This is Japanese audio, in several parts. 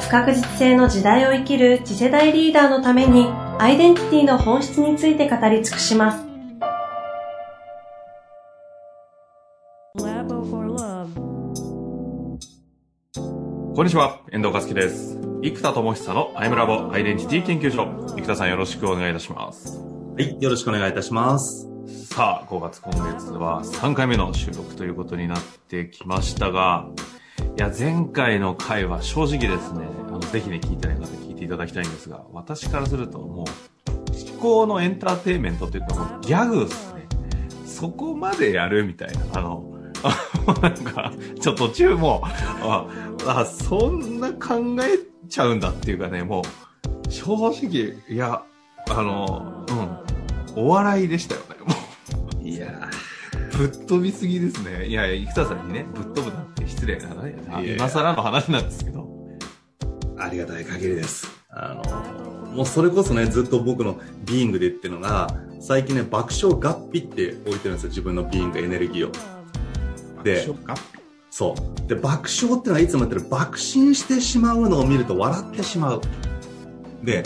不確実性の時代を生きる次世代リーダーのためにアイデンティティの本質について語り尽くします。こんにちは、遠藤和樹です。生田智久のアイムラボアイデンティティ研究所。生田さんよろしくお願いいたします。はい、よろしくお願いいたします。さあ、5月今月は3回目の収録ということになってきましたが、いや、前回の回は正直ですね、あの、ぜひね、聞いてない方聞いていただきたいんですが、私からするともう、思考のエンターテインメントって言ったらもうギャグですね。そこまでやるみたいな。あの、なんか、ちょっと途中も、あ、あ、そんな考えちゃうんだっていうかね、もう、正直、いや、あの、うん、お笑いでしたよね、もう。いやーぶっ飛びすぎですね。いやいや、生田さんにね、ぶっ飛ぶなんて失礼なね。今更の話なんですけど。ありがたい限りです。あの、もうそれこそね、ずっと僕のビーイングで言ってるのが、最近ね、爆笑合皮って置いてるんですよ、自分のビーイングエネルギーを。で、そう。で、爆笑ってのはいつも言ってる、爆心してしまうのを見ると笑ってしまう。で、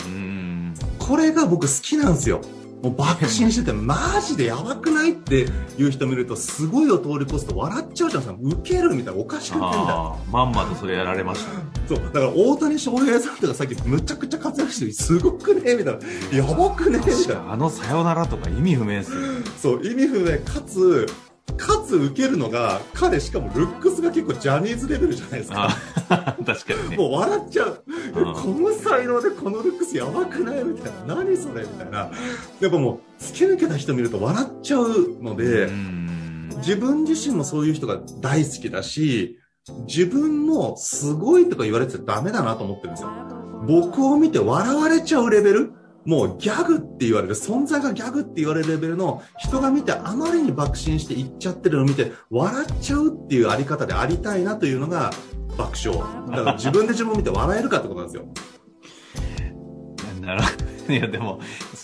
これが僕好きなんですよ。もう爆心してて、マジでやばくないっていう人見ると、すごいを通り越すと笑っちゃうじゃん。ウケるみたいな、おかしくないんだ。まんまとそれやられました、ね、そう。だから大谷翔平さんとかさっきむちゃくちゃ活躍してるすごくねみたいな。やばくねみたいな。あのさよならとか意味不明ですよ。そう、意味不明かつ、かつ受けるのが、彼しかもルックスが結構ジャニーズレベルじゃないですか。確かにね。もう笑っちゃう。この才能でこのルックスやばくないみたいな。何それみたいな。やっぱもう、突き抜けた人見ると笑っちゃうので、自分自身もそういう人が大好きだし、自分もすごいとか言われてダメだなと思ってるんですよ。僕を見て笑われちゃうレベルもうギャグって言われる、存在がギャグって言われるレベルの人が見てあまりに爆心して言っちゃってるのを見て笑っちゃうっていうあり方でありたいなというのが爆笑。だから自分で自分を見て笑えるかってことなんですよ。なるほど。いやでも、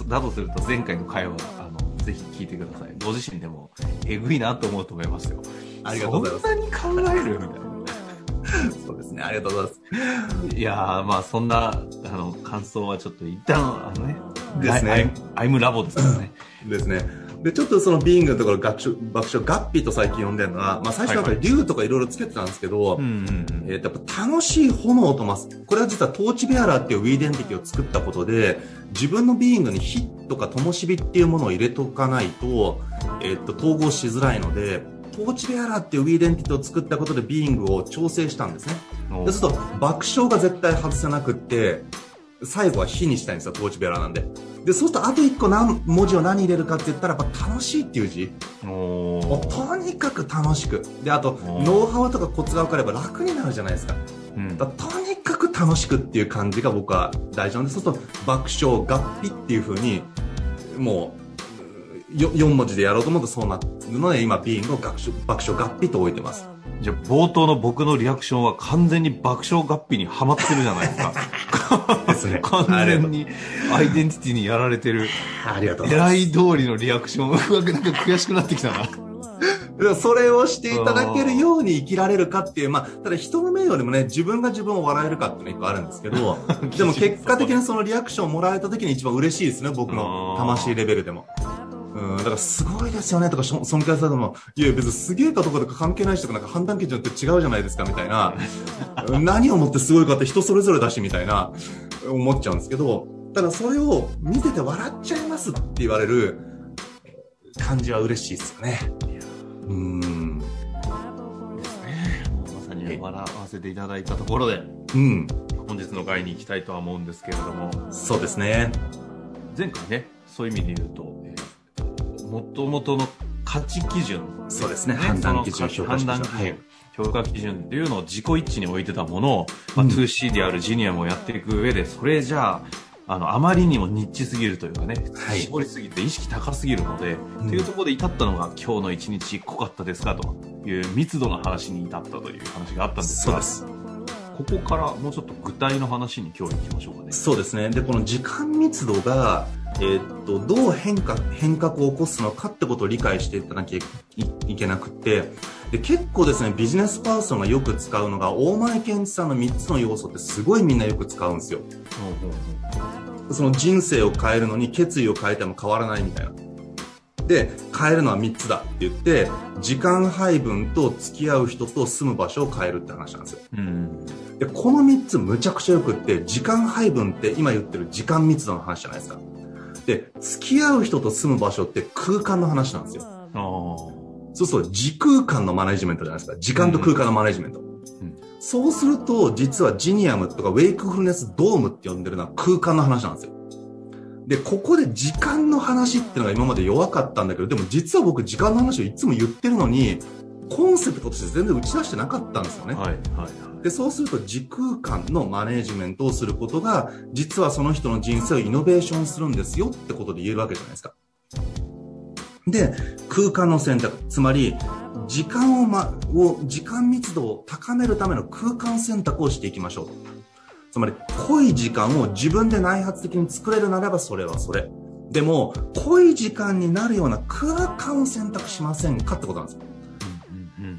だとすると前回の会話、あの、ぜひ聞いてください。ご自身でも、えぐいなと思うと思いますよ。ありがとうございます。そんなに考える？みたいな。そうですね。ありがとうございます。いやー、まあそんな、あの、感想はちょっと一旦、あのね、ですね。アイムラボですからね。ですね。で、ちょっとそのビーングのところ、爆笑、爆笑、ガッピーと最近呼んでるのは、まあ最初はやっぱり竜とかいろいろつけてたんですけど、えっと、やっぱ楽しい炎とます。これは実はトーチベアラーっていうウィーデンティティを作ったことで、自分のビーングに火とか灯火っていうものを入れとかないと、えっと、統合しづらいので、トーチベアラーっていうウィーデンティティを作ったことでビーイングを調整したんですね。そうすると爆笑が絶対外せなくって、最後は火にしたいんですよ、トーチベアラーなんで。で、そうするとあと一個何文字を何入れるかって言ったらやっぱ楽しいっていう字。もうとにかく楽しく。で、あとノウハウとかコツが分かれば楽になるじゃないですか。うん、だとにかく楽しくっていう感じが僕は大事なんで、そうすると爆笑、合皮っていう風に、もう4文字でやろうと思うとそうなるので今ビーングを爆笑合皮と置いてます。じゃあ冒頭の僕のリアクションは完全に爆笑合皮にはまってるじゃないですか。ですね。完全にアイデンティティにやられてる。ありがとうございます。狙い通りのリアクションうわなんか悔しくなってきたな。それをしていただけるように生きられるかっていう、まあ、ただ人の目よりもね、自分が自分を笑えるかっていうのが一個あるんですけど、でも結果的にそのリアクションをもらえた時に一番嬉しいですね、僕の魂レベルでも。うん、だからすごいですよねとか尊敬されたのも、いや別にすげえかどうかとか関係ない人とかなんか判断基準って違うじゃないですかみたいな、何をもってすごいかって人それぞれだしみたいな、思っちゃうんですけど、ただそれを見てて笑っちゃいますって言われる感じは嬉しいですよね。うん。ですね。まさに笑わせていただいたところで、うん。本日の会に行きたいとは思うんですけれども。そうですね。前回ね、そういう意味で言うと、もともとの価値基準、そうですね。判断基準、評価基準。はい、評価基準っていうのを自己一致に置いてたものを、まあ、2C であるジニアムをやっていく上で、それじゃあ、あの、あまりにもニッチすぎるというかね、はい、絞りすぎて意識高すぎるので、うん、っていうところで至ったのが今日の一日濃かったですかという密度の話に至ったという話があったんですが、そうです。ここからもうちょっと具体の話に今日行きましょうかね。そうですね。で、この時間密度が、えー、っと、どう変化、変革を起こすのかってことを理解していかなきゃいけなくて、で、結構ですね、ビジネスパーソンがよく使うのが、大前健一さんの3つの要素ってすごいみんなよく使うんですよ。その人生を変えるのに決意を変えても変わらないみたいな。で、変えるのは3つだって言って、時間配分と付き合う人と住む場所を変えるって話なんですよ。うん、で、この3つむちゃくちゃよくって、時間配分って今言ってる時間密度の話じゃないですか。で、付き合う人と住む場所って空間の話なんですよ。そうすると時空間のマネジメントじゃないですか。時間と空間のマネジメント。うん、そうすると、実はジニアムとかウェイクフルネスドームって呼んでるのは空間の話なんですよ。で、ここで時間の話っていうのが今まで弱かったんだけど、でも実は僕時間の話をいつも言ってるのに、コンセプトとして全然打ち出してなかったんですよね。はい、はい。で、そうすると時空間のマネージメントをすることが、実はその人の人生をイノベーションするんですよってことで言えるわけじゃないですか。で、空間の選択。つまり、時間を、ま、を、時間密度を高めるための空間選択をしていきましょうつまり、濃い時間を自分で内発的に作れるならばそれはそれ。でも、濃い時間になるような空間を選択しませんかってことなんですよ。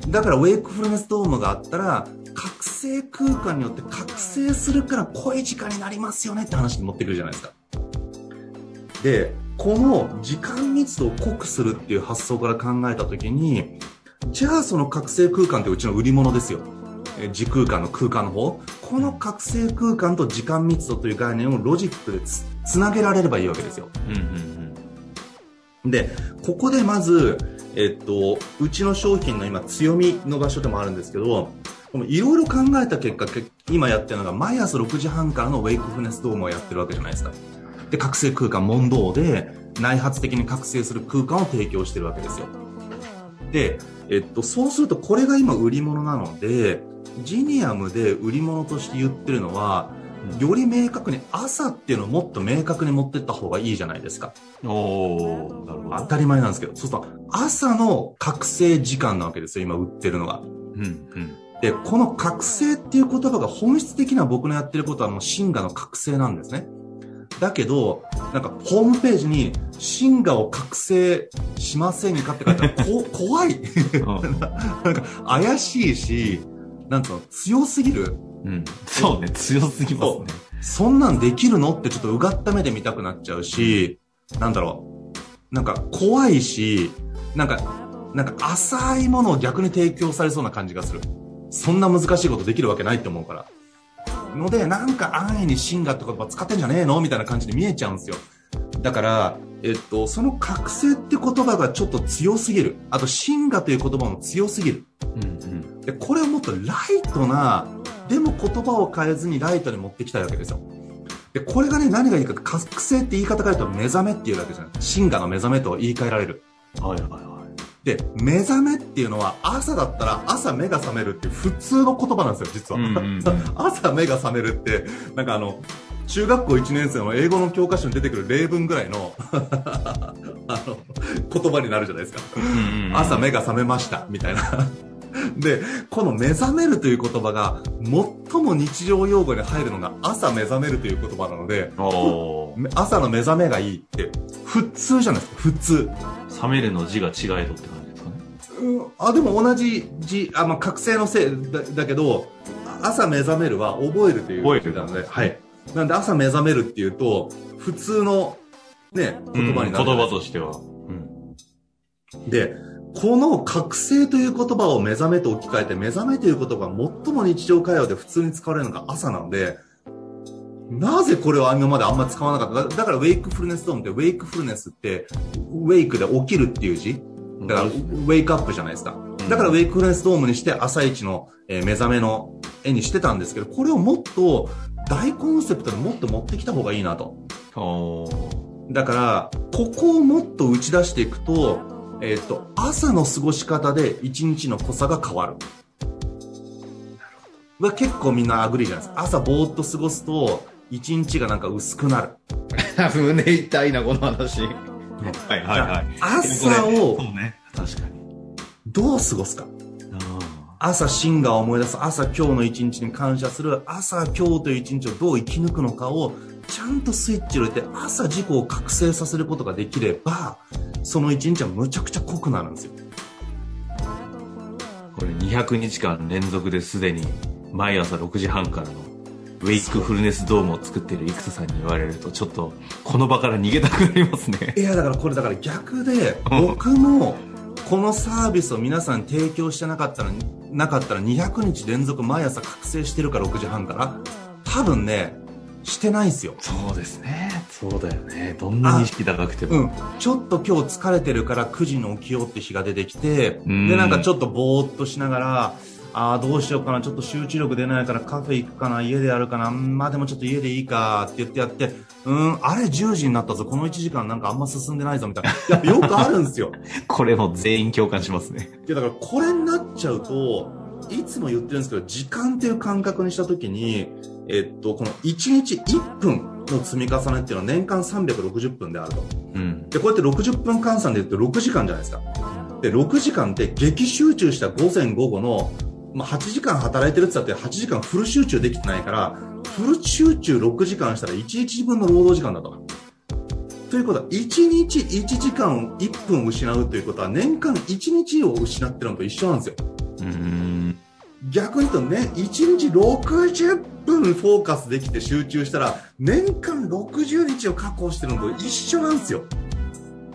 だから、ウェイクフルネスドームがあったら、覚醒空間によって覚醒するから濃い時間になりますよねって話に持ってくるじゃないですか。で、この時間密度を濃くするっていう発想から考えたときに、じゃあその覚醒空間ってうちの売り物ですよ。時空間の空間の方この覚醒空間と時間密度という概念をロジックでつつなげられればいいわけですよ、うんうんうん、でここでまず、えっと、うちの商品の今強みの場所でもあるんですけどいろいろ考えた結果今やってるのが毎朝6時半からのウェイクフネスドームをやってるわけじゃないですか。で覚醒空間問答で内発的に覚醒する空間を提供してるわけですよ。で、えっと、そうするとこれが今売り物なのでジニアムで売り物として言ってるのは、より明確に朝っていうのをもっと明確に持ってった方がいいじゃないですか。おなるほど。当たり前なんですけど、そうすると朝の覚醒時間なわけですよ、今売ってるのが。うんうん。で、この覚醒っていう言葉が本質的な僕のやってることはもう真我の覚醒なんですね。だけど、なんかホームページに真我を覚醒しませんかって書いてあるこ怖い なんか怪しいし、なんつうの、強すぎる。うん。そうね、強すぎますね。そんなんできるのってちょっとうがった目で見たくなっちゃうし、なんだろう。なんか怖いし、なんか、なんか浅いものを逆に提供されそうな感じがする。そんな難しいことできるわけないって思うから。ので、なんか安易にシガって言葉使ってんじゃねえのみたいな感じで見えちゃうんですよ。だから、えっと、その覚醒って言葉がちょっと強すぎる。あと、シガという言葉も強すぎる。うんうん、でこれをもっとライトな、でも言葉を変えずにライトに持ってきたいわけですよ。で、これがね、何がいいか覚醒って言い方変えると目覚めっていうわけじゃない。シガの目覚めと言い換えられる。はいはいはい。で、目覚めっていうのは朝だったら朝目が覚めるっていう普通の言葉なんですよ、実は。うんうんうん、朝目が覚めるって、なんかあの、中学校1年生の英語の教科書に出てくる例文ぐらいの あの言葉になるじゃないですか。朝目が覚めました、みたいな。で、この目覚めるという言葉が最も日常用語に入るのが朝目覚めるという言葉なので、朝の目覚めがいいって普通じゃないですか、普通。覚めるの字が違えとって感じですかね。うん、あ、でも同じ字、あ、まあ、覚醒のせいだだけど、朝目覚めるは覚えるという。覚えるなので、はい。なんで朝目覚めるっていうと、普通のね、言葉になる、うん、言葉としては。うん。で、この覚醒という言葉を目覚めと置き換えて、目覚めという言葉が最も日常会話で普通に使われるのが朝なので、なぜこれを今まであんま使わなかっただからウェイクフルネスドームってウェイクフルネスってウェイクで起きるっていう字だからウェイクアップじゃないですか。だから wakefulness dome にして朝一の目覚めの絵にしてたんですけど、これをもっと大コンセプトでもっと持ってきた方がいいなと。だから、ここをもっと打ち出していくと、えっ、ー、と、朝の過ごし方で一日の濃さが変わる。は結構みんな agree じゃないですか。朝ぼーっと過ごすと、一日がなんか薄くなる。胸痛いな、この話。はいはいはい。朝をね。確かに。どう過ごすか？朝シンガーを思い出す、朝今日の一日に感謝する、朝今日という一日をどう生き抜くのかを、ちゃんとスイッチを入れて、朝自己を覚醒させることができれば、その一日はむちゃくちゃ濃くなるんですよ。これ200日間連続ですでに毎朝6時半からのウェイクフルネスドームを作っている生田さんに言われるとちょっとこの場から逃げたくなりますねいやだからこれだから逆で 僕もこのサービスを皆さんに提供してなかったらなかったら200日連続毎朝覚醒してるから6時半から多分ねしてないんすよ。そうですね。そうだよね。どんなに意識高くても、うん、ちょっと今日疲れてるから9時に起きようって日が出てきてでなんかちょっとぼーっとしながらああ、どうしようかな、ちょっと集中力出ないからカフェ行くかな、家でやるかな、まあでもちょっと家でいいかって言ってやって、うん、あれ10時になったぞ、この1時間なんかあんま進んでないぞ、みたいな。やっぱ よくあるんですよ。これも全員共感しますね。いや、だからこれになっちゃうと、いつも言ってるんですけど、時間っていう感覚にしたときに、えっと、この1日1分の積み重ねっていうのは年間360分であると。うん。で、こうやって60分換算で言うと6時間じゃないですか。で、6時間って激集中した午前午後のまあ、8時間働いてるって言ったって8時間フル集中できてないから、フル集中6時間したら1日分の労働時間だと。ということは、1日1時間1分失うということは、年間1日を失ってるのと一緒なんですよ。うん逆に言うとね、1日60分フォーカスできて集中したら、年間60日を確保してるのと一緒なんですよ。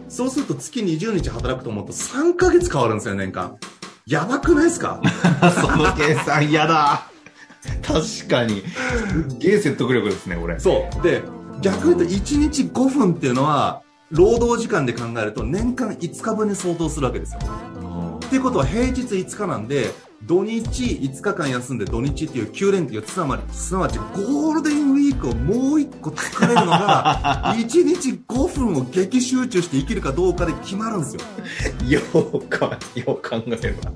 そうすると月20日働くと思うと3ヶ月変わるんですよ、年間。やばくないですか？その計算嫌だ。確かに。すげえ説得力ですね、これ。そう。で、逆に言うと1日5分っていうのは、労働時間で考えると年間5日分に相当するわけですよ。っていうことは平日5日なんで、土日5日間休んで土日っていう9連休、すなわち、すなわちゴールデンウィークをもう1個作れるのが、1日5分を激集中して生きるかどうかで決まるんですよ。ようか、よう考えれば。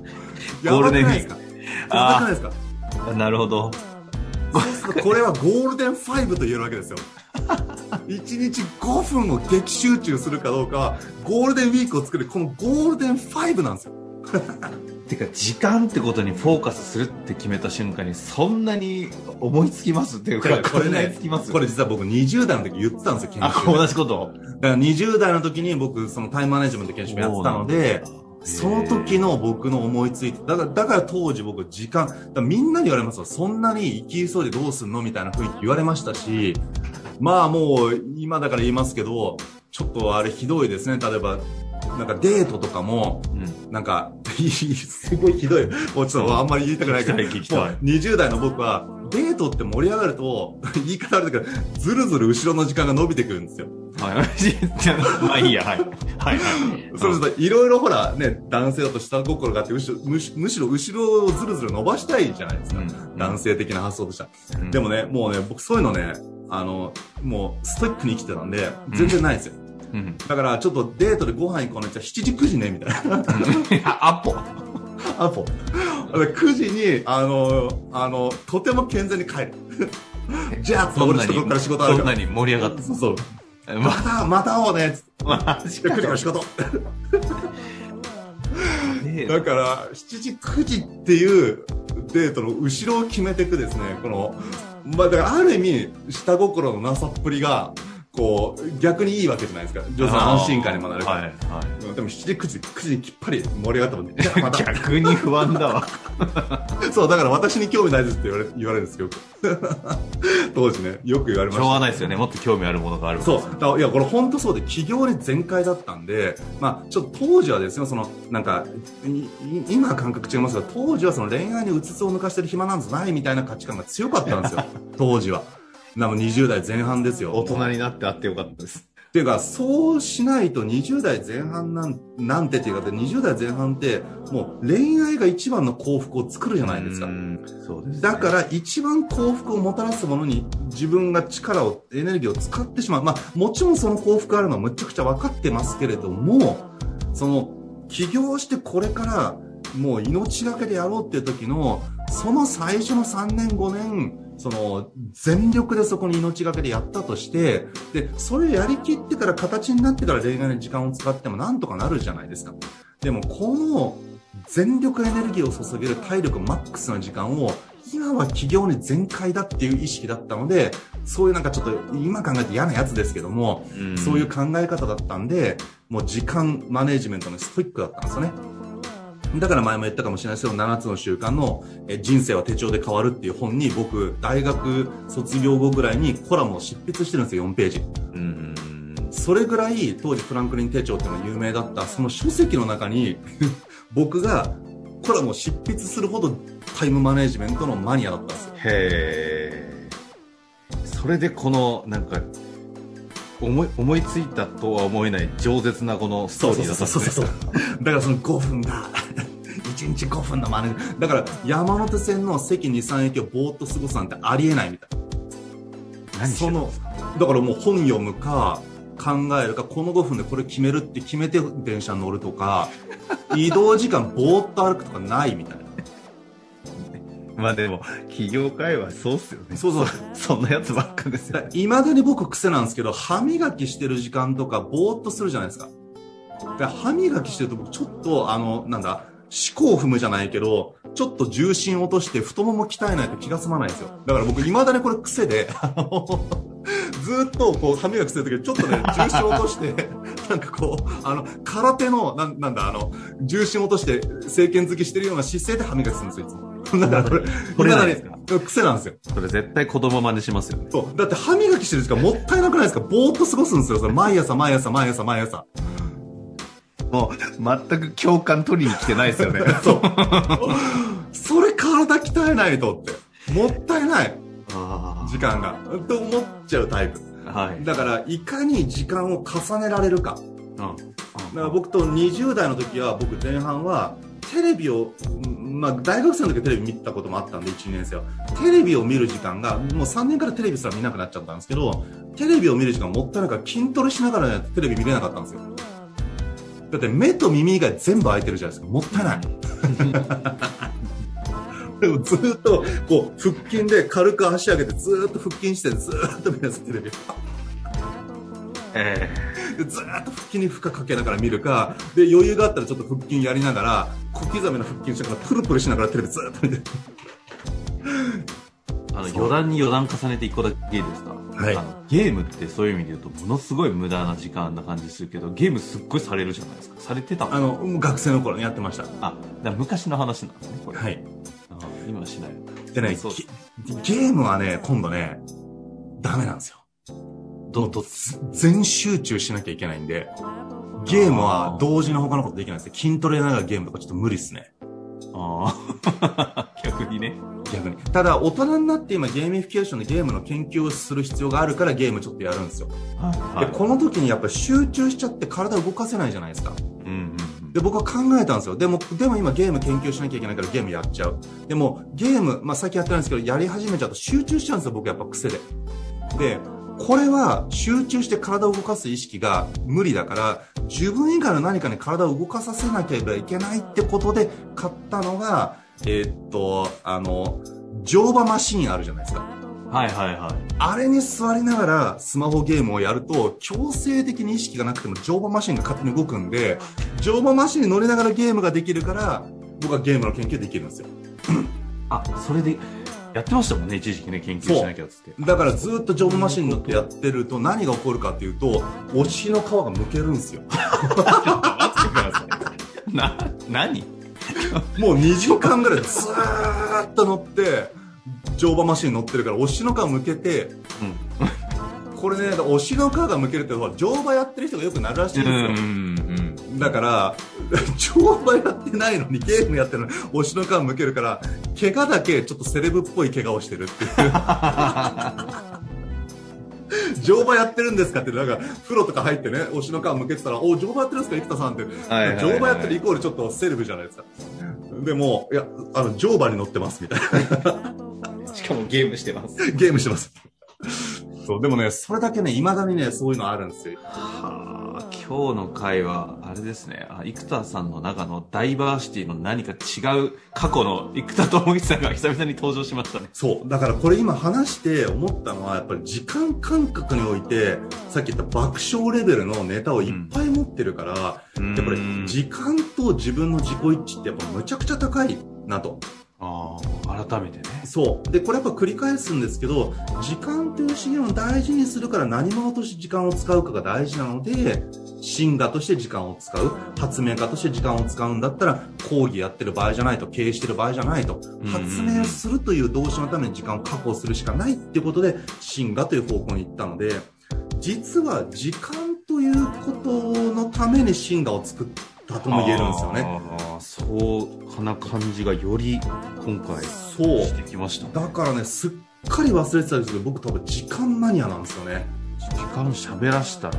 ゴールデンウィーク。やばくないですか？なるほど。これはゴールデン5と言えるわけですよ。1日5分を激集中するかどうかは、ゴールデンウィークを作る、このゴールデン5なんですよ。てか時間ってことにフォーカスするって決めた瞬間にそんなに思いつきますっていうかこれねこれ実は僕20代の時言ってたんですよ研修あ同じこと？だから20代の時に僕そのタイムマネジメント研修もやってたのでその時の僕の思いついてだからだから当時僕時間みんなに言われますよそんなに生き急いでどうすんのみたいな雰囲気言われましたしまあもう今だから言いますけどちょっとあれひどいですね。例えばなんかデートとかも、うん、なんか、すごいひどい。もうちょっとあんまり言いたくないけど、20代の僕は、デートって盛り上がると、言い方あるけど、ずるずる後ろの時間が伸びてくるんですよ。はい。まあいいや、はい。はい、はい。そうすると、いろいろほら、ね、男性だと下心があってむしろ、むしろ後ろをずるずる伸ばしたいじゃないですか。うん、男性的な発想としては、うん。でもね、もうね、僕そういうのね、あの、もう、ストイックに生きてたんで、全然ないんですよ。うん、だからちょっとデートでご飯行こうねじゃあ7時9時ねみたいな。アポ。アポ。9時にあのあのとても健全に帰る。じゃあそんなにこから仕事あるそんなに盛り上がって。そうそう。またまた会おうね。マジか9時から仕事。だから7時9時っていうデートの後ろを決めていくですねこのまあだからある意味下心のなさっぷりがこう、逆にいいわけじゃないですか。女性安心感にもなるから。はい、はい。でも7時、9時、9時にきっぱり盛り上がったもんね。逆に不安だわ。そう、だから私に興味ないですって言われ言われるんですよ。当時ね、よく言われました。しょうがないですよね。もっと興味あるものがあるそう。いや、これ本当そうで、企業に全開だったんで、まあ、ちょっと当時はですね、その、なんか、今感覚違いますが、当時はその恋愛にうつつを抜かしてる暇なんじゃないみたいな価値観が強かったんですよ。当時は。なも20代前半ですよ。大人になってあってよかったです。っていうか、そうしないと20代前半なんなんてっていうか、20代前半って、もう恋愛が一番の幸福を作るじゃないですか。そうです、ね、だから一番幸福をもたらすものに自分が力を、エネルギーを使ってしまう。まあ、もちろんその幸福あるのはむちゃくちゃ分かってますけれども、その、起業してこれから、もう命がけでやろうっていう時の、その最初の3年5年、その、全力でそこに命がけでやったとして、で、それやりきってから形になってから恋愛に時間を使ってもなんとかなるじゃないですか。でも、この、全力エネルギーを注げる体力マックスの時間を、今は企業に全開だっていう意識だったので、そういうなんかちょっと今考えて嫌なやつですけども、うん、そういう考え方だったんで、もう時間マネジメントのストイックだったんですよね。だから前も言ったかもしれないですけど、7つの習慣の人生は手帳で変わるっていう本に僕、大学卒業後ぐらいにコラムを執筆してるんですよ、4ページ。うんそれぐらい当時フランクリン手帳っていうのが有名だったその書籍の中に 僕がコラムを執筆するほどタイムマネジメントのマニアだったんですよ。へえ。それでこのなんか思い思いついたとは思えない饒舌なこのストーリーだったんですね。そうそうそうだからその5分だ。1日5分の真似。だから山手線の席2、3駅をぼーっと過ごすなんてありえないみたいな。何その、だからもう本読むか、考えるか、この5分でこれ決めるって決めて電車乗るとか、移動時間ぼーっと歩くとかないみたいな。まあでも、企業会話そうっすよね。そうそう。そんなやつばっかですよ。いまだに僕癖なんですけど、歯磨きしてる時間とかぼーっとするじゃないですか。で歯磨きしてると僕ちょっと、あの、なんだ、思考を踏むじゃないけど、ちょっと重心落として太もも鍛えないと気が済まないんですよ。だから僕未だにこれ癖で、ずっとこう歯磨きするときちょっとね、重心落として、なんかこう、あの、空手の、ななんだ、あの、重心落として政権付きしてるような姿勢で歯磨きするんですよ、いつも。だからこれ、これね、癖なんですよ。それ絶対子供真似しますよね。そう。だって歯磨きしてる時間もったいなくないですか？ぼーっと過ごすんですよ。それ毎朝毎朝毎朝毎朝。もう、全く共感取りに来てないですよね。そう。それ体鍛えないとって。もったいない。時間が。と思っちゃうタイプ。はい。だから、いかに時間を重ねられるか。うん。だから僕と20代の時は、僕前半は、テレビを、まあ、大学生の時はテレビ見たこともあったんで、1年生は。テレビを見る時間が、もう3年からテレビすら見なくなっちゃったんですけど、テレビを見る時間もったいないから筋トレしながらね、テレビ見れなかったんですよ。だって目と耳以外全部開いてるじゃないですか。もったいない。でもずっと、こう、腹筋で軽く足上げて、ずっと腹筋して、ずっと見るテレビ。えー、ずっと腹筋に負荷かけながら見るか、で、余裕があったらちょっと腹筋やりながら、小刻みな腹筋しながら、プルプルしながらテレビずっと見て あの、余談に余談重ねて一個だけですか？はい、あのゲームってそういう意味で言うとものすごい無駄な時間な感じするけどゲームすっごいされるじゃないですか。されてたあの学生の頃にやってました。あだ昔の話なんですねこれ。はい。あ今はしない。でねゲームはね今度ねダメなんですよどど全集中しなきゃいけないんでゲームは同時の他のことできないです筋トレながらゲームとかちょっと無理っすねああ 逆にね逆に。ただ、大人になって今ゲーミフィケーションでゲームの研究をする必要があるからゲームちょっとやるんですよ。はい、で、この時にやっぱり集中しちゃって体動かせないじゃないですか。うんうん、で、僕は考えたんですよ。でも、でも今ゲーム研究しなきゃいけないからゲームやっちゃう。でも、ゲーム、まあ、最近やってないんですけど、やり始めちゃうと集中しちゃうんですよ、僕やっぱ癖で。で、これは集中して体を動かす意識が無理だから、自分以外の何かに体を動かさせなければいけないってことで買ったのが、えー、っと、あの、乗馬マシーンあるじゃないですか。はいはいはい。あれに座りながらスマホゲームをやると、強制的に意識がなくても乗馬マシンが勝手に動くんで、乗馬マシンに乗りながらゲームができるから、僕はゲームの研究できるんですよ。あ、それで、やってましたもんね、一時期ね、研究しなきゃっつって。だからずっと乗馬マシンに乗ってやってると何が起こるかっていうと、お尻の皮がむけるんですよ。ちょっと待ってください。な、何？もう2時間ぐらいずーっと乗って、乗馬マシン乗ってるから、お尻の皮むけて、うん、これね、お尻の皮がむけるってのは、乗馬やってる人がよくなるらしいんですよ。うんうんうん、だから、乗馬やってないのにゲームやってるのに、お尻の皮むけるから、怪我だけちょっとセレブっぽい怪我をしてるっていう。乗馬やってるんですかって、なんか、風呂とか入ってね、推しの皮向けてたら、お、乗馬やってるんですか生田さんって。はいはいはい乗馬やってるイコールちょっとセレブじゃないですか。でも、いや、あの、乗馬に乗ってます、みたいな。しかもゲームしてます。ゲームしてます。そう、でもね、それだけね、未だにね、そういうのあるんですよ。は今日の回は、あれですね、あ生田さんの中のダイバーシティの何か違う過去の生田智久さんが久々に登場しましたね。そう。だからこれ今話して思ったのは、やっぱり時間感覚において、さっき言った爆笑レベルのネタをいっぱい持ってるから、うんやっぱり時間と自分の自己一致ってやっぱむちゃくちゃ高いなと。ああ、改めてね。そう。で、これやっぱ繰り返すんですけど、時間という資源を大事にするから何者として時間を使うかが大事なので、進化として時間を使う、発明家として時間を使うんだったら、講義やってる場合じゃないと、経営してる場合じゃないと、発明をするという動詞のために時間を確保するしかないっていうことで、進化という方向に行ったので、実は時間ということのために進化を作ったとも言えるんですよね。そうな感じがより今回そうしてきました。だからね、すっかり忘れてたんですけど、僕多分時間マニアなんですよね。時間喋らしたら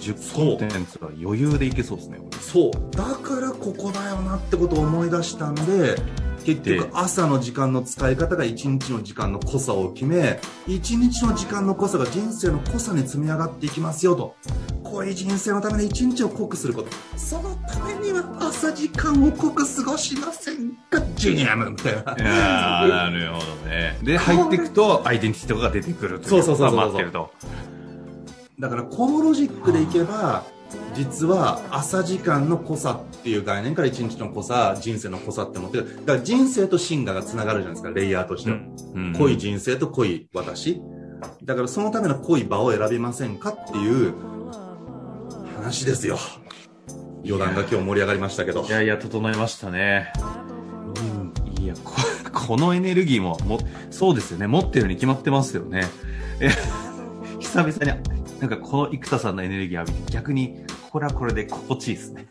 10コンテンツが余裕でいけそうですね。そう。だからここだよなってことを思い出したんで、結で局朝の時間の使い方が一日の時間の濃さを決め、一日の時間の濃さが人生の濃さに積み上がっていきますよと。濃い人生のために一日を濃くすること。そのためには朝時間を濃く過ごしませんか？ジュニアムみたいな。いやーなるほどね。で、入っていくと、アイデンティティとかが出てくるというそうそうそうそうことが待ってると。だからこのロジックでいけば、実は朝時間の濃さっていう概念から一日の濃さ、人生の濃さって思ってる。だから人生と進化が繋がるじゃないですか、レイヤーとしては。うん濃い人生と濃い私。だからそのための濃い場を選びませんかっていう話ですよ。余談が今日盛り上がりましたけどい。やいや、整いましたね。うん、いやこ、このエネルギーも、も、そうですよね。持ってるに決まってますよね。え、久々に、なんかこの生田さんのエネルギー浴びて、逆に、これはこれで心地いいですね。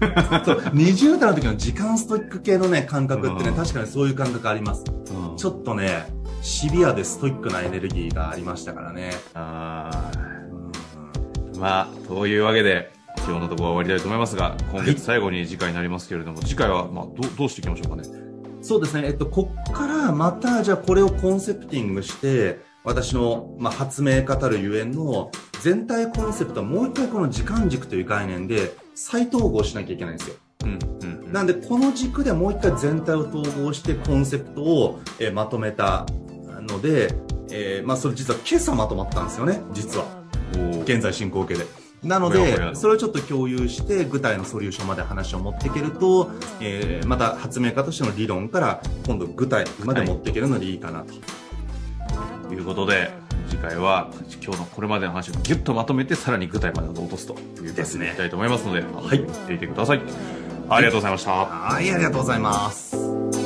そう、20代の時の時間ストイック系のね、感覚ってね、うん確かにそういう感覚あります。うんちょっとね、シビアでストイックなエネルギーがありましたからね。あうんーまあ、というわけで、今日のところは終わりたいと思いますが、今月最後に次回になりますけれども、次回は、まあ、どう、どうしていきましょうかね？そうですね、えっと、こっからまた、じゃあこれをコンセプティングして、私の、まあ、発明家たるゆえんの全体コンセプトはもう一回この時間軸という概念で再統合しなきゃいけないんですよ。うん、うん。なんで、この軸でもう一回全体を統合してコンセプトを、えーまとめたので、えーまあ、それ実は今朝まとまったんですよね、実は。現在進行形で。なので、それをちょっと共有して、具体のソリューションまで話を持っていけると、えーまた発明家としての理論から、今度具体まで持っていけるのでいいかなと。ということで、次回は今日のこれまでの話をギュッとまとめて、さらに具体まで落とすというですねいきたいと思いますので、はい見ていてください。ありがとうございました。はい、ありがとうございます。